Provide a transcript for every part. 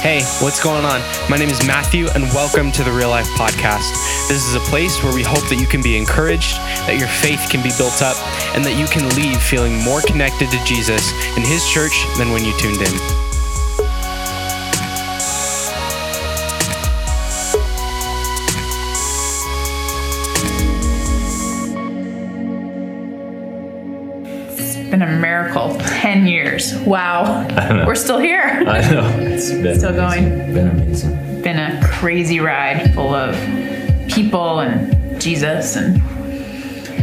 Hey, what's going on? My name is Matthew, and welcome to the Real Life Podcast. This is a place where we hope that you can be encouraged, that your faith can be built up, and that you can leave feeling more connected to Jesus and His church than when you tuned in. Years. Wow. We're still here. I know. It's been still going. Been amazing. Been a crazy ride full of people and Jesus. And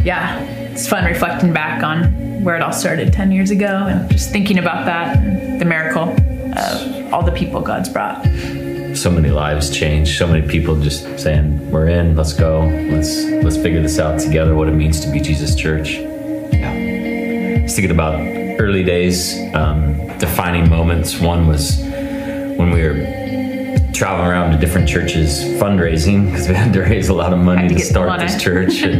yeah, it's fun reflecting back on where it all started 10 years ago and just thinking about that the miracle of all the people God's brought. So many lives changed. So many people just saying, "We're in. Let's go. Let's let's figure this out together. What it means to be Jesus Church." was thinking about early days, um, defining moments. One was when we were traveling around to different churches fundraising because we had to raise a lot of money to, to start this church.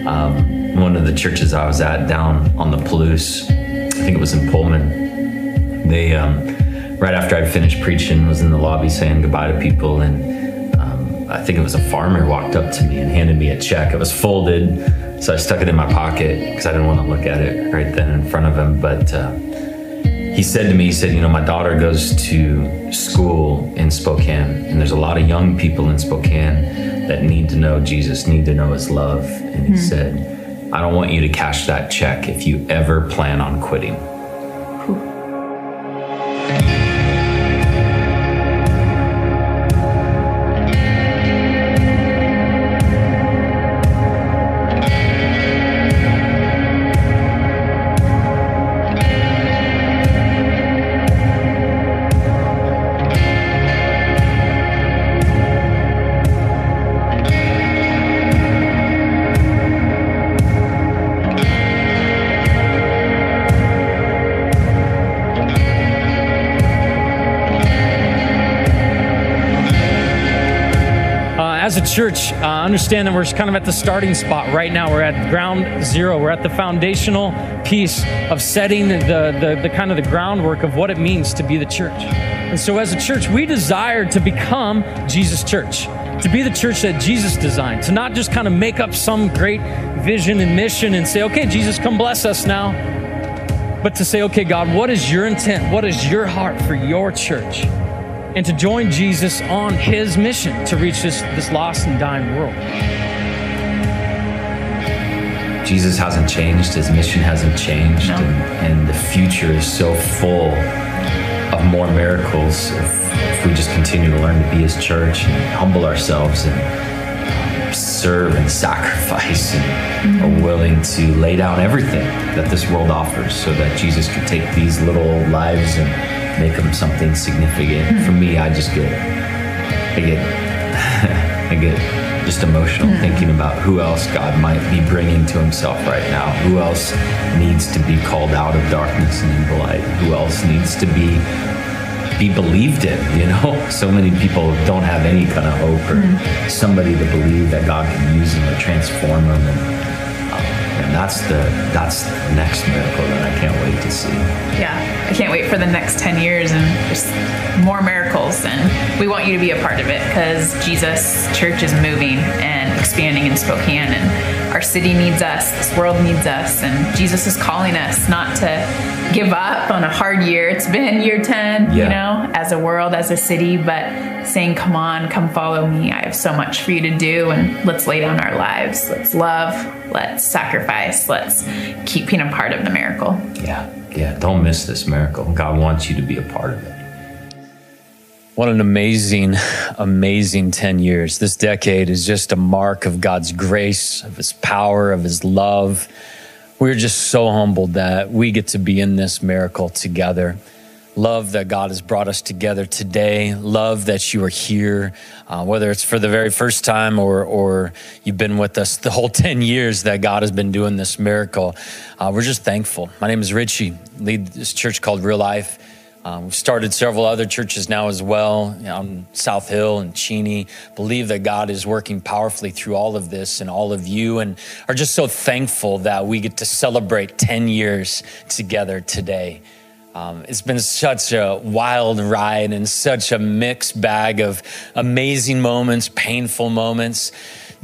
And um, one of the churches I was at down on the Palouse, I think it was in Pullman, they, um, right after I'd finished preaching, was in the lobby saying goodbye to people. And um, I think it was a farmer walked up to me and handed me a check. It was folded so I stuck it in my pocket because I didn't want to look at it right then in front of him. But uh, he said to me, he said, you know, my daughter goes to school in Spokane, and there's a lot of young people in Spokane that need to know Jesus, need to know his love. And he mm-hmm. said, I don't want you to cash that check if you ever plan on quitting. Church, uh, understand that we're kind of at the starting spot right now. We're at ground zero. We're at the foundational piece of setting the, the, the kind of the groundwork of what it means to be the church. And so, as a church, we desire to become Jesus' church, to be the church that Jesus designed, to not just kind of make up some great vision and mission and say, okay, Jesus, come bless us now, but to say, okay, God, what is your intent? What is your heart for your church? And to join Jesus on his mission to reach this, this lost and dying world. Jesus hasn't changed, his mission hasn't changed, no. and, and, the future is so full of more miracles if, if, we just continue to learn to be his church and humble ourselves and serve and sacrifice and mm-hmm. are willing to lay down everything that this world offers so that Jesus could take these little lives and make them something significant. Mm-hmm. For me, I just get, I get, I get just emotional mm-hmm. thinking about who else God might be bringing to Himself right now. Who else needs to be called out of darkness and into light? Who else needs to be be believed in? You know, so many people don't have any kind of hope or mm-hmm. somebody to believe that God can use them or transform them. And, and that's the that's the next miracle that I can't wait to see. Yeah, I can't wait for the next ten years and just more miracles. And we want you to be a part of it because Jesus Church is moving and expanding in Spokane, and our city needs us. This world needs us, and Jesus is calling us not to give up on a hard year. It's been year ten, yeah. you know, as a world, as a city, but saying, "Come on, come follow me. I have so much for you to do, and let's lay down our lives. Let's love. Let's sacrifice. Let's keep being a part of the miracle." Yeah, yeah. Don't miss this miracle. God wants you to be a part of it. What an amazing, amazing 10 years. This decade is just a mark of God's grace, of His power, of His love. We're just so humbled that we get to be in this miracle together. Love that God has brought us together today. Love that you are here, uh, whether it's for the very first time or, or you've been with us the whole 10 years that God has been doing this miracle. Uh, we're just thankful. My name is Richie, lead this church called Real Life. Um, we've started several other churches now as well on South Hill and Cheney. Believe that God is working powerfully through all of this and all of you, and are just so thankful that we get to celebrate 10 years together today. Um, it's been such a wild ride and such a mixed bag of amazing moments, painful moments.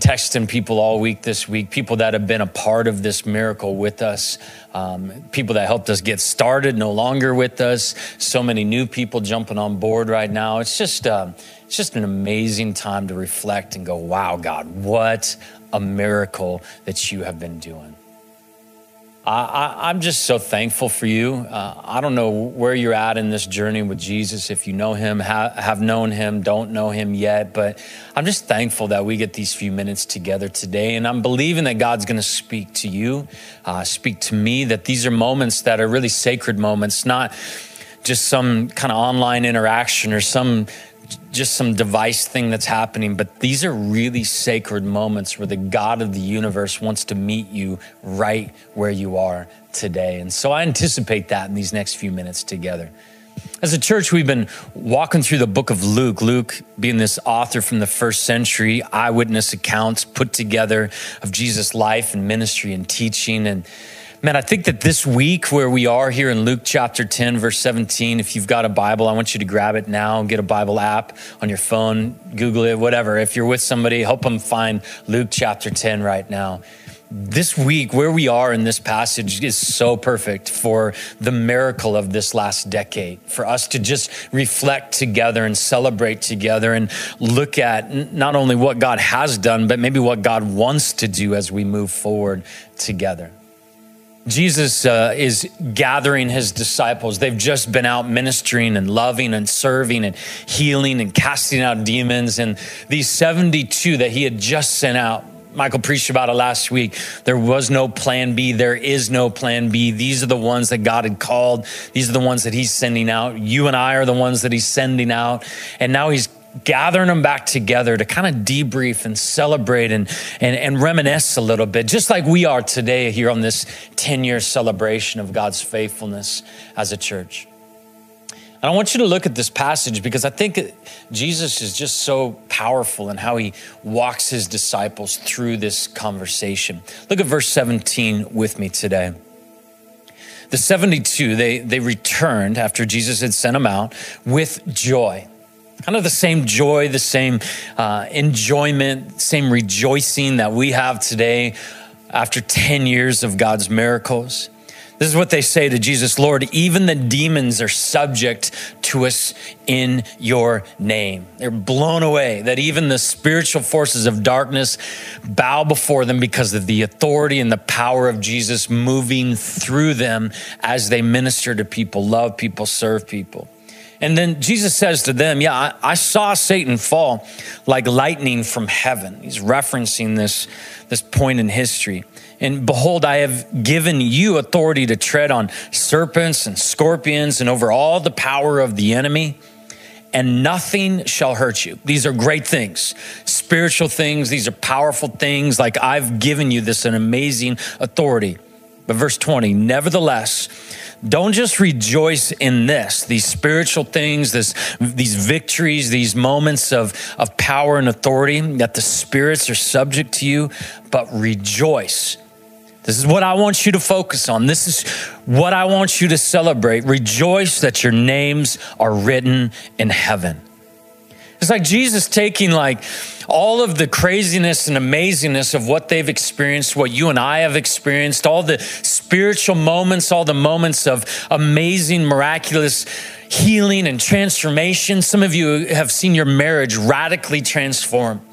Texting people all week this week, people that have been a part of this miracle with us, um, people that helped us get started, no longer with us. So many new people jumping on board right now. It's just, uh, it's just an amazing time to reflect and go, "Wow, God, what a miracle that you have been doing." I, am just so thankful for you. Uh, I don't know where you're at in this journey with Jesus, if you know him, ha- have known him, don't know him yet, but I'm just thankful that we get these few minutes together today. And I'm believing that God's going to speak to you, uh, speak to me, that these are moments that are really sacred moments, not just some kind of online interaction or some just some device thing that's happening, but these are really sacred moments where the God of the universe wants to meet you right where you are today. And so I anticipate that in these next few minutes together. As a church, we've been walking through the book of Luke, Luke being this author from the first century, eyewitness accounts put together of Jesus' life and ministry and teaching. And Man, I think that this week where we are here in Luke chapter 10, verse 17, if you've got a Bible, I want you to grab it now, and get a Bible app on your phone, Google it, whatever. If you're with somebody, help them find Luke chapter 10 right now. This week, where we are in this passage is so perfect for the miracle of this last decade, for us to just reflect together and celebrate together and look at not only what God has done, but maybe what God wants to do as we move forward together. Jesus uh, is gathering his disciples. They've just been out ministering and loving and serving and healing and casting out demons. And these 72 that he had just sent out, Michael preached about it last week. There was no plan B. There is no plan B. These are the ones that God had called. These are the ones that he's sending out. You and I are the ones that he's sending out. And now he's gathering them back together to kind of debrief and celebrate and, and, and reminisce a little bit, just like we are today here on this 10 year celebration of God's faithfulness as a church. And I want you to look at this passage because I think Jesus is just so powerful in how he walks his disciples through this conversation. Look at verse 17 with me today. The 72, they, they returned after Jesus had sent them out with joy kind of the same joy, the same uh, enjoyment, same rejoicing that we have today after 10 years of God's miracles. This is what they say to Jesus Lord, even the demons are subject to us in your name. They're blown away that even the spiritual forces of darkness bow before them because of the authority and the power of Jesus moving through them as they minister to people, love people, serve people. And then Jesus says to them, Yeah, I, I, saw Satan fall like lightning from heaven. He's referencing this, this point in history. And behold, I have given you authority to tread on serpents and scorpions and over all the power of the enemy, and nothing shall hurt you. These are great things, spiritual things. These are powerful things. Like I've given you this an amazing authority. But verse 20, nevertheless, don't just rejoice in this, these spiritual things, this, these victories, these moments of, of power and authority that the spirits are subject to you, but rejoice. This is what I want you to focus on. This is what I want you to celebrate. Rejoice that your names are written in heaven. It's like Jesus taking like all of the craziness and amazingness of what they've experienced, what you and I have experienced, all the spiritual moments, all the moments of amazing, miraculous healing and transformation. Some of you have seen your marriage radically transform.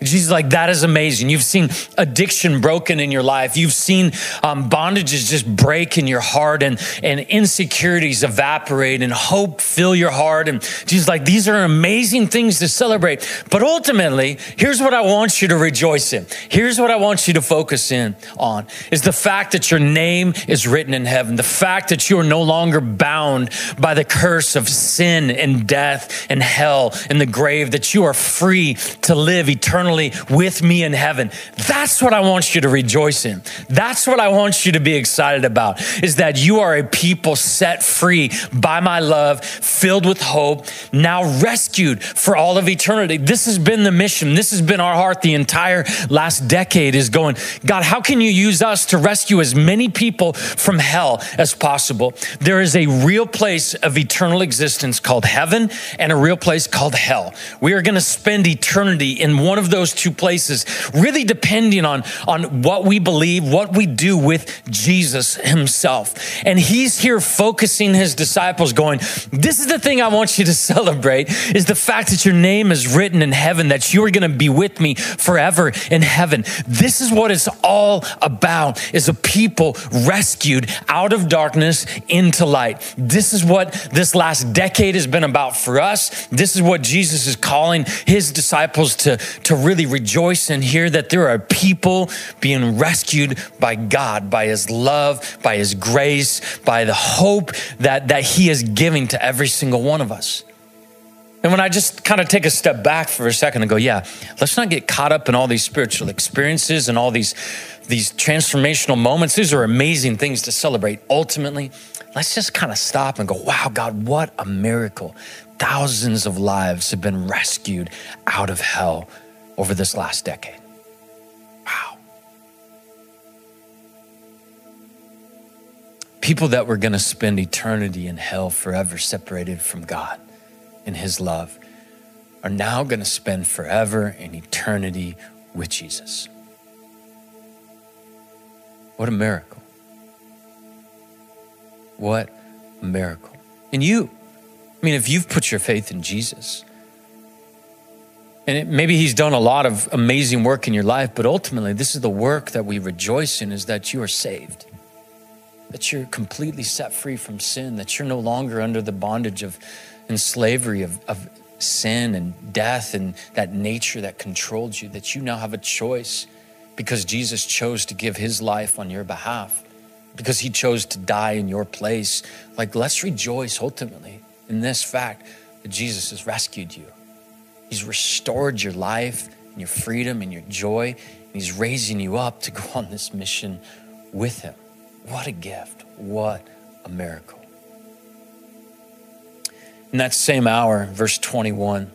Jesus like, that is amazing. You've seen addiction broken in your life. You've seen um, bondages just break in your heart and, and insecurities evaporate and hope fill your heart. And Jesus like, these are amazing things to celebrate. But ultimately, here's what I want you to rejoice in. Here's what I want you to focus in on is the fact that your name is written in heaven. The fact that you are no longer bound by the curse of sin and death and hell and the grave, that you are free to live eternally eternally with me in heaven. That's what I want you to rejoice in. That's what I want you to be excited about is that you are a people set free by my love, filled with hope, now rescued for all of eternity. This has been the mission. This has been our heart the entire last decade is going, God, how can you use us to rescue as many people from hell as possible? There is a real place of eternal existence called heaven and a real place called hell. We are going to spend eternity in one of those two places, really depending on, on what we believe, what we do with Jesus himself. And he's here focusing his disciples, going, This is the thing I want you to celebrate is the fact that your name is written in heaven, that you are going to be with me forever in heaven. This is what it's all about is a people rescued out of darkness into light. This is what this last decade has been about for us. This is what Jesus is calling his disciples to, to really rejoice and hear that there are people being rescued by God, by his love, by his grace, by the hope that, that he is giving to every single one of us. And when I just kind of take a step back for a second and go, yeah, let's not get caught up in all these spiritual experiences and all these, these transformational moments. These are amazing things to celebrate. Ultimately, let's just kind of stop and go, wow, God, what a miracle. Thousands of lives have been rescued out of hell over this last decade. Wow. People that were going to spend eternity in hell forever separated from God in his love are now going to spend forever in eternity with Jesus. What a miracle. What a miracle. And you, I mean, if you've put your faith in Jesus, and it, maybe he's done a lot of amazing work in your life, but ultimately, this is the work that we rejoice in is that you are saved, that you're completely set free from sin, that you're no longer under the bondage of and slavery of, of sin and death and that nature that controlled you, that you now have a choice because Jesus chose to give his life on your behalf, because he chose to die in your place. Like, let's rejoice ultimately in this fact that Jesus has rescued you. He's restored your life and your freedom and your joy, and he's raising you up to go on this mission with him. What a gift. What a miracle. In that same hour, verse 21,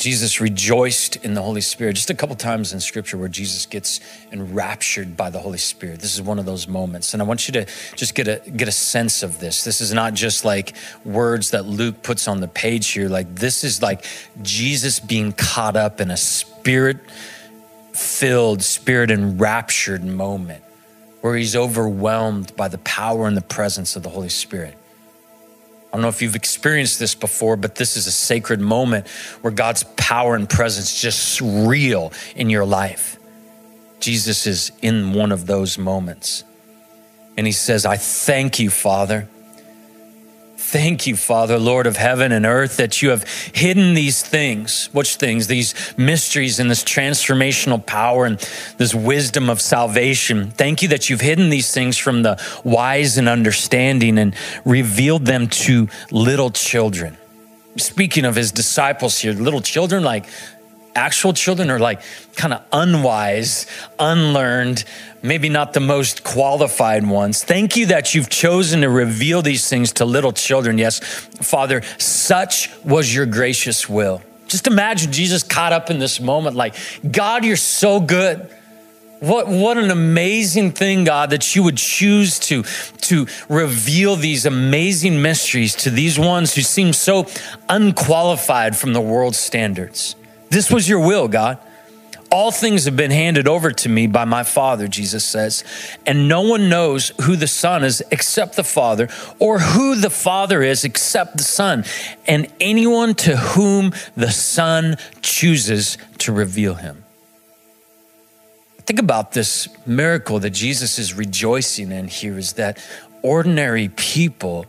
Jesus rejoiced in the Holy Spirit. Just a couple times in scripture where Jesus gets enraptured by the Holy Spirit. This is one of those moments. And I want you to just get a get a sense of this. This is not just like words that Luke puts on the page here. Like this is like Jesus being caught up in a spirit filled, spirit enraptured moment where he's overwhelmed by the power and the presence of the Holy Spirit. I don't know if you've experienced this before, but this is a sacred moment where God's power and presence just real in your life. Jesus is in one of those moments. And he says, I thank you, Father Thank you, Father, Lord of heaven and earth, that you have hidden these things. Which things? These mysteries and this transformational power and this wisdom of salvation. Thank you that you've hidden these things from the wise and understanding and revealed them to little children. Speaking of his disciples here, little children, like actual children, are like kind of unwise, unlearned, maybe not the most qualified ones. Thank you that you've chosen to reveal these things to little children. Yes, Father, such was your gracious will. Just imagine Jesus caught up in this moment like, God, you're so good. What, what an amazing thing, God, that you would choose to, to reveal these amazing mysteries to these ones who seem so unqualified from the world's standards. This was your will, God. All things have been handed over to me by my Father, Jesus says, and no one knows who the Son is except the Father, or who the Father is except the Son, and anyone to whom the Son chooses to reveal him. Think about this miracle that Jesus is rejoicing in here is that ordinary people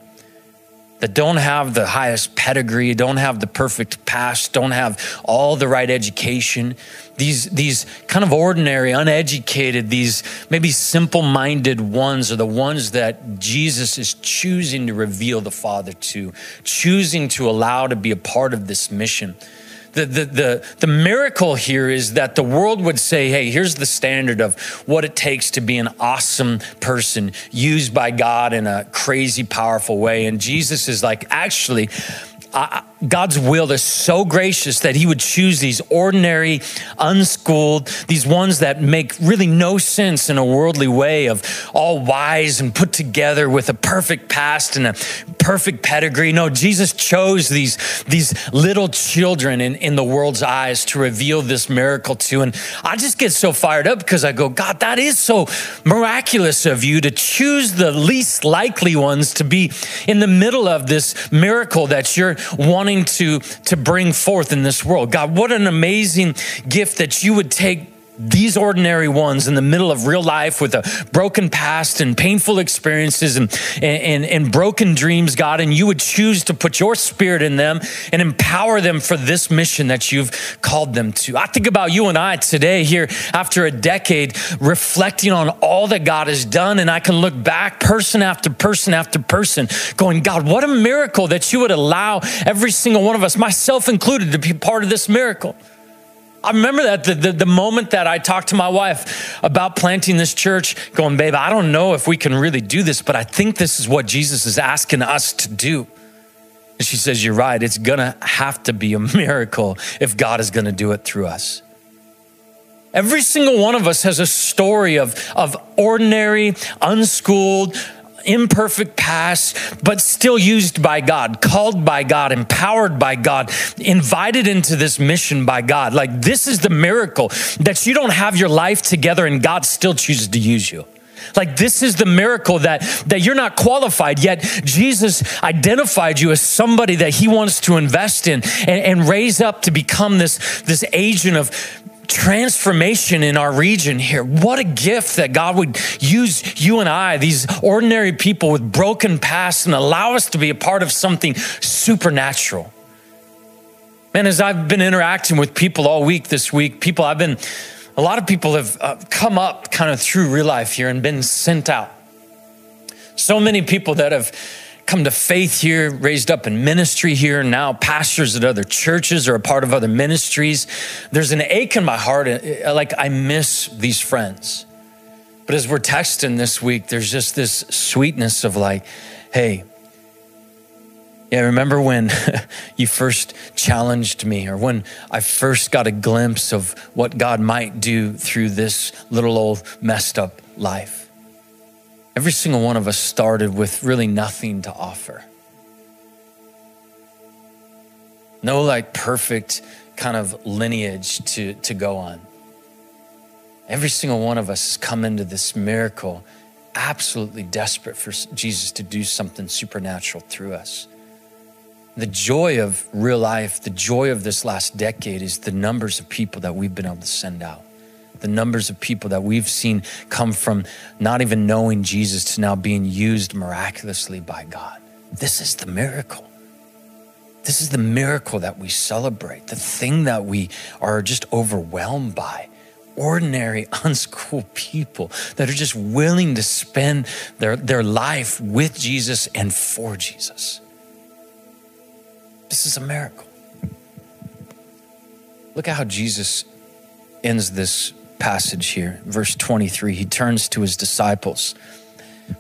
that don't have the highest pedigree, don't have the perfect past, don't have all the right education. These, these kind of ordinary, uneducated, these maybe simple minded ones are the ones that Jesus is choosing to reveal the Father to, choosing to allow to be a part of this mission the, the, the, the miracle here is that the world would say, hey, here's the standard of what it takes to be an awesome person used by God in a crazy, powerful way. And Jesus is like, actually, I, God's will is so gracious that he would choose these ordinary, unschooled, these ones that make really no sense in a worldly way of all wise and put together with a perfect past and a perfect pedigree. No, Jesus chose these, these little children in, in the world's eyes to reveal this miracle to. And I just get so fired up because I go, God, that is so miraculous of you to choose the least likely ones to be in the middle of this miracle that you're wanting wanting to, to bring forth in this world. God, what an amazing gift that you would take these ordinary ones in the middle of real life with a broken past and painful experiences and, and, and, broken dreams, God, and you would choose to put your spirit in them and empower them for this mission that you've called them to. I think about you and I today here after a decade reflecting on all that God has done, and I can look back person after person after person going, God, what a miracle that you would allow every single one of us, myself included, to be part of this miracle. I remember that the, the, the, moment that I talked to my wife about planting this church, going, babe, I don't know if we can really do this, but I think this is what Jesus is asking us to do. And she says, You're right. It's going to have to be a miracle if God is going to do it through us. Every single one of us has a story of, of ordinary, unschooled, imperfect past, but still used by God, called by God, empowered by God, invited into this mission by God. Like, this is the miracle that you don't have your life together and God still chooses to use you. Like this is the miracle that that you're not qualified yet. Jesus identified you as somebody that He wants to invest in and, and raise up to become this this agent of transformation in our region here. What a gift that God would use you and I, these ordinary people with broken pasts, and allow us to be a part of something supernatural. Man, as I've been interacting with people all week this week, people I've been, a lot of people have uh, come up kind of through real life here and been sent out. So many people that have come to faith here, raised up in ministry here, now pastors at other churches or a part of other ministries. There's an ache in my heart, uh, like I miss these friends. But as we're texting this week, there's just this sweetness of like, hey, yeah, remember when you first challenged me, or when I first got a glimpse of what God might do through this little old messed up life? Every single one of us started with really nothing to offer. No, like, perfect kind of lineage to, to go on. Every single one of us has come into this miracle absolutely desperate for Jesus to do something supernatural through us. The joy of real life, the joy of this last decade is the numbers of people that we've been able to send out the numbers of people that we've seen come from not even knowing Jesus to now being used miraculously by God. This is the miracle. This is the miracle that we celebrate, the thing that we are just overwhelmed by. Ordinary, unschooled people that are just willing to spend their, their life with Jesus and for Jesus. This is a miracle. Look at how Jesus ends this passage here, verse 23, he turns to his disciples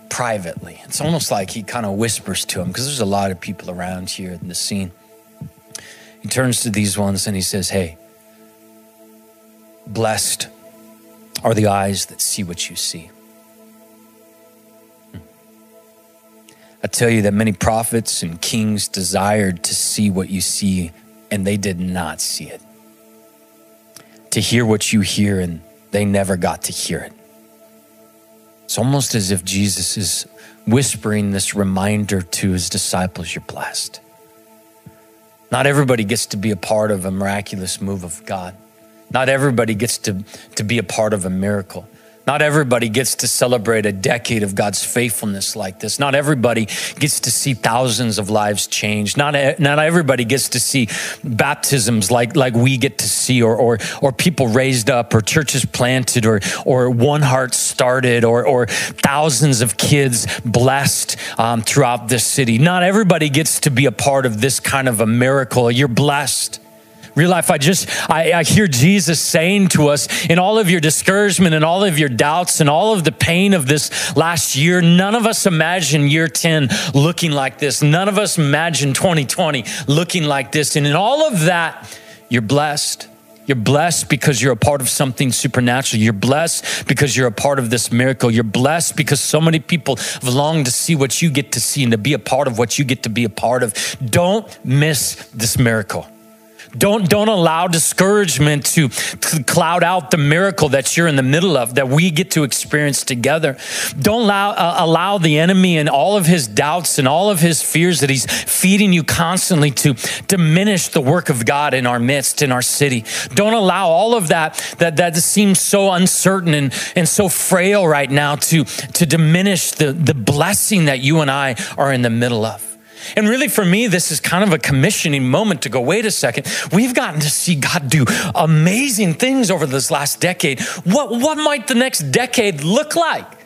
privately. It's almost like he kind of whispers to them because there's a lot of people around here in the scene. He turns to these ones and he says, Hey, blessed are the eyes that see what you see. Hmm. I tell you that many prophets and kings desired to see what you see, and they did not see it. To hear what you hear, and they never got to hear it. It's almost as if Jesus is whispering this reminder to his disciples you're blessed. Not everybody gets to be a part of a miraculous move of God. Not everybody gets to, to be a part of a miracle. Not everybody gets to celebrate a decade of God's faithfulness like this. Not everybody gets to see thousands of lives changed. Not, not everybody gets to see baptisms like, like we get to see, or, or, or people raised up, or churches planted, or, or one heart started, or, or thousands of kids blessed um, throughout this city. Not everybody gets to be a part of this kind of a miracle. You're blessed Real life, I just, I, I, hear Jesus saying to us in all of your discouragement and all of your doubts and all of the pain of this last year, none of us imagine year 10 looking like this. None of us imagine 2020 looking like this. And in all of that, you're blessed. You're blessed because you're a part of something supernatural. You're blessed because you're a part of this miracle. You're blessed because so many people have longed to see what you get to see and to be a part of what you get to be a part of. Don't miss this miracle. Don't, don't allow discouragement to, cloud out the miracle that you're in the middle of, that we get to experience together. Don't allow, uh, allow the enemy and all of his doubts and all of his fears that he's feeding you constantly to diminish the work of God in our midst, in our city. Don't allow all of that that, that seems so uncertain and, and so frail right now to, to diminish the, the blessing that you and I are in the middle of. And really, for me, this is kind of a commissioning moment to go, wait a second. We've gotten to see God do amazing things over this last decade. What, what might the next decade look like?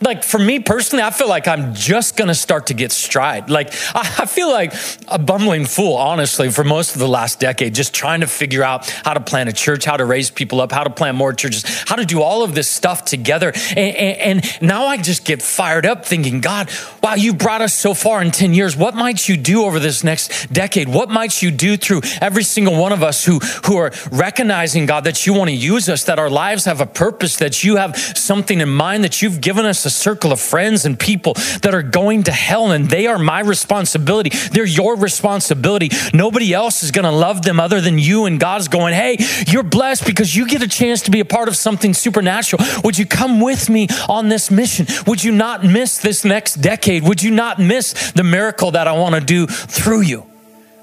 Like for me personally, I feel like I'm just gonna start to get stride. Like I feel like a bumbling fool, honestly, for most of the last decade, just trying to figure out how to plant a church, how to raise people up, how to plant more churches, how to do all of this stuff together. And, and, and now I just get fired up thinking, God, wow, you brought us so far in 10 years. What might you do over this next decade? What might you do through every single one of us who, who are recognizing, God, that you want to use us, that our lives have a purpose, that you have something in mind, that you've given us a circle of friends and people that are going to hell, and they are my responsibility. They're your responsibility. Nobody else is going to love them other than you. And God's going, hey, you're blessed because you get a chance to be a part of something supernatural. Would you come with me on this mission? Would you not miss this next decade? Would you not miss the miracle that I want to do through you?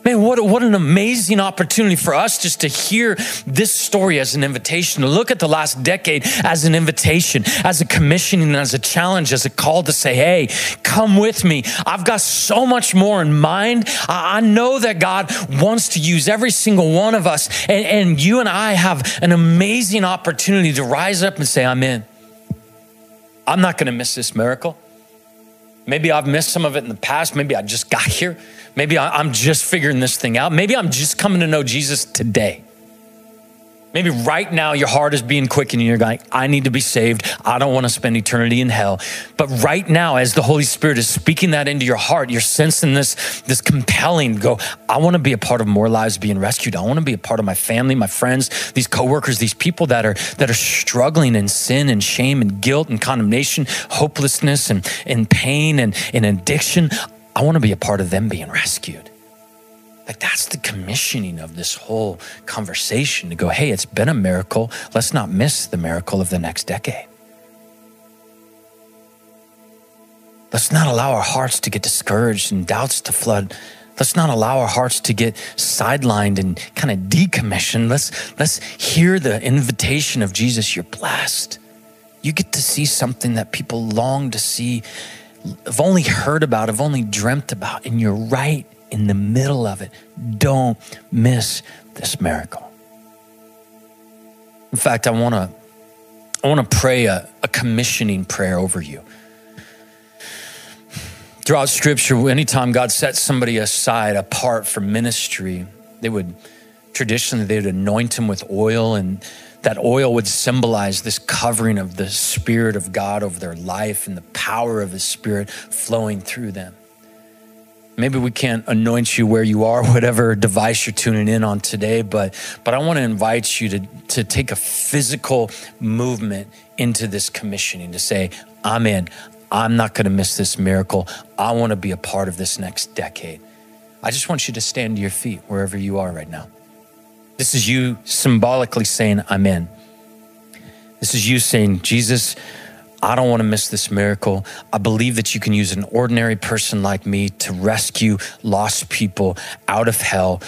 Man, what, what an amazing opportunity for us just to hear this story as an invitation, to look at the last decade as an invitation, as a commissioning, as a challenge, as a call to say, hey, come with me. I've got so much more in mind. I, I know that God wants to use every single one of us, and, and you and I have an amazing opportunity to rise up and say, I'm in. I'm not going to miss this miracle. Maybe I've missed some of it in the past. Maybe I just got here. Maybe I'm just figuring this thing out. Maybe I'm just coming to know Jesus today. Maybe right now your heart is being quickened and you're going, I need to be saved. I don't want to spend eternity in hell. But right now, as the Holy Spirit is speaking that into your heart, you're sensing this, this compelling go, I want to be a part of more lives being rescued. I want to be a part of my family, my friends, these coworkers, these people that are that are struggling in sin and shame and guilt and condemnation, hopelessness and, and pain and, and addiction. I want to be a part of them being rescued. Like that's the commissioning of this whole conversation to go, hey, it's been a miracle. Let's not miss the miracle of the next decade. Let's not allow our hearts to get discouraged and doubts to flood. Let's not allow our hearts to get sidelined and kind of decommissioned. Let's, let's hear the invitation of Jesus. You're blessed. You get to see something that people long to see have only heard about, have only dreamt about, and you're right in the middle of it. Don't miss this miracle. In fact, I want to I want to pray a, a commissioning prayer over you. Throughout scripture, anytime God sets somebody aside apart for ministry, they would traditionally they would anoint him with oil and that oil would symbolize this covering of the Spirit of God over their life and the power of His Spirit flowing through them. Maybe we can't anoint you where you are, whatever device you're tuning in on today, but, but I want to invite you to, to take a physical movement into this commissioning to say, I'm in. I'm not going to miss this miracle. I want to be a part of this next decade. I just want you to stand to your feet wherever you are right now. This is you symbolically saying, I'm in. This is you saying, Jesus, I don't want to miss this miracle. I believe that you can use an ordinary person like me to rescue lost people out of hell,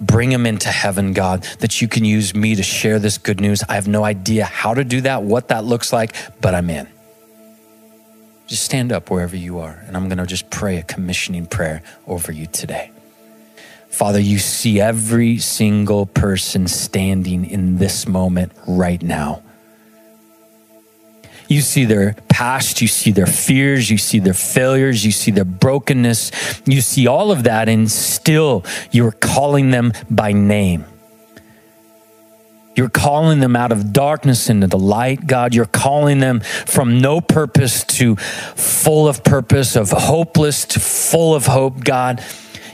bring them into heaven, God, that you can use me to share this good news. I have no idea how to do that, what that looks like, but I'm in. Just stand up wherever you are, and I'm going to just pray a commissioning prayer over you today. Father, you see every single person standing in this moment right now. You see their past, you see their fears, you see their failures, you see their brokenness, you see all of that, and still you're calling them by name. You're calling them out of darkness into the light, God. You're calling them from no purpose to full of purpose, of hopeless to full of hope, God.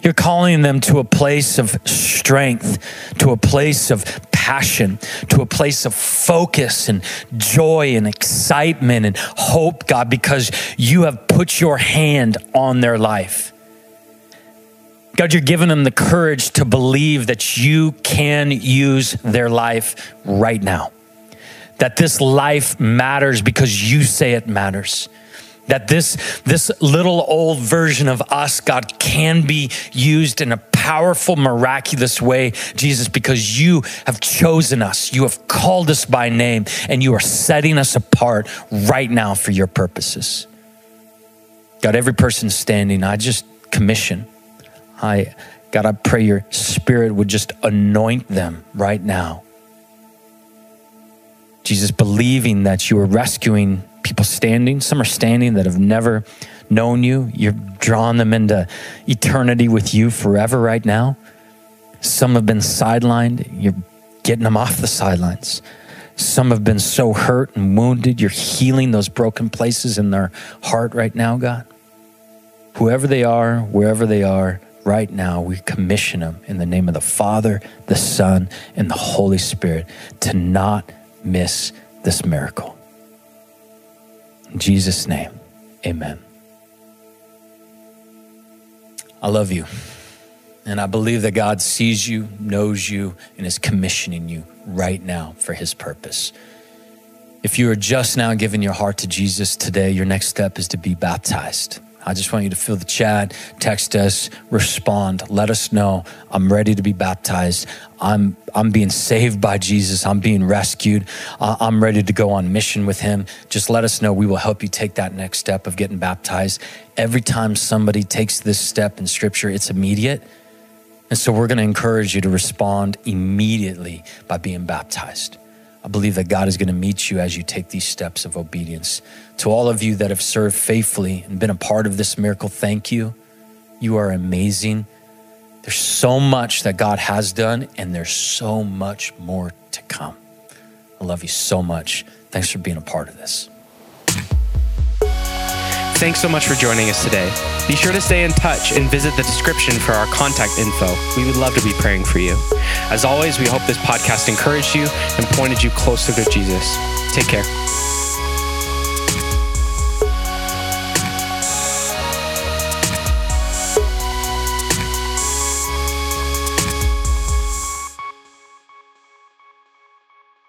You're calling them to a place of strength, to a place of passion, to a place of focus and joy and excitement and hope, God, because you have put your hand on their life. God, you're giving them the courage to believe that you can use their life right now. That this life matters because you say it matters that this, this little old version of us, God, can be used in a powerful, miraculous way, Jesus, because you have chosen us. You have called us by name, and you are setting us apart right now for your purposes. God, every person standing, I just commission. I, God, I pray your spirit would just anoint them right now. Jesus, believing that you are rescuing people standing. Some are standing that have never known you. You're drawing them into eternity with you forever right now. Some have been sidelined. You're getting them off the sidelines. Some have been so hurt and wounded. You're healing those broken places in their heart right now, God. Whoever they are, wherever they are, right now, we commission them in the name of the Father, the Son, and the Holy Spirit to not miss this miracle. In Jesus' name, amen. I love you. And I believe that God sees you, knows you, and is commissioning you right now for his purpose. If you are just now giving your heart to Jesus today, your next step is to be baptized. I just want you to fill the chat, text us, respond, let us know I'm ready to be baptized. I'm I'm being saved by Jesus. I'm being rescued. Uh, I'm ready to go on mission with him. Just let us know. We will help you take that next step of getting baptized. Every time somebody takes this step in scripture, it's immediate. And so we're going to encourage you to respond immediately by being baptized. I believe that God is going to meet you as you take these steps of obedience. To all of you that have served faithfully and been a part of this miracle, thank you. You are amazing. There's so much that God has done, and there's so much more to come. I love you so much. Thanks for being a part of this. Thanks so much for joining us today. Be sure to stay in touch and visit the description for our contact info. We would love to be praying for you. As always, we hope this podcast encouraged you and pointed you closer to Jesus. Take care.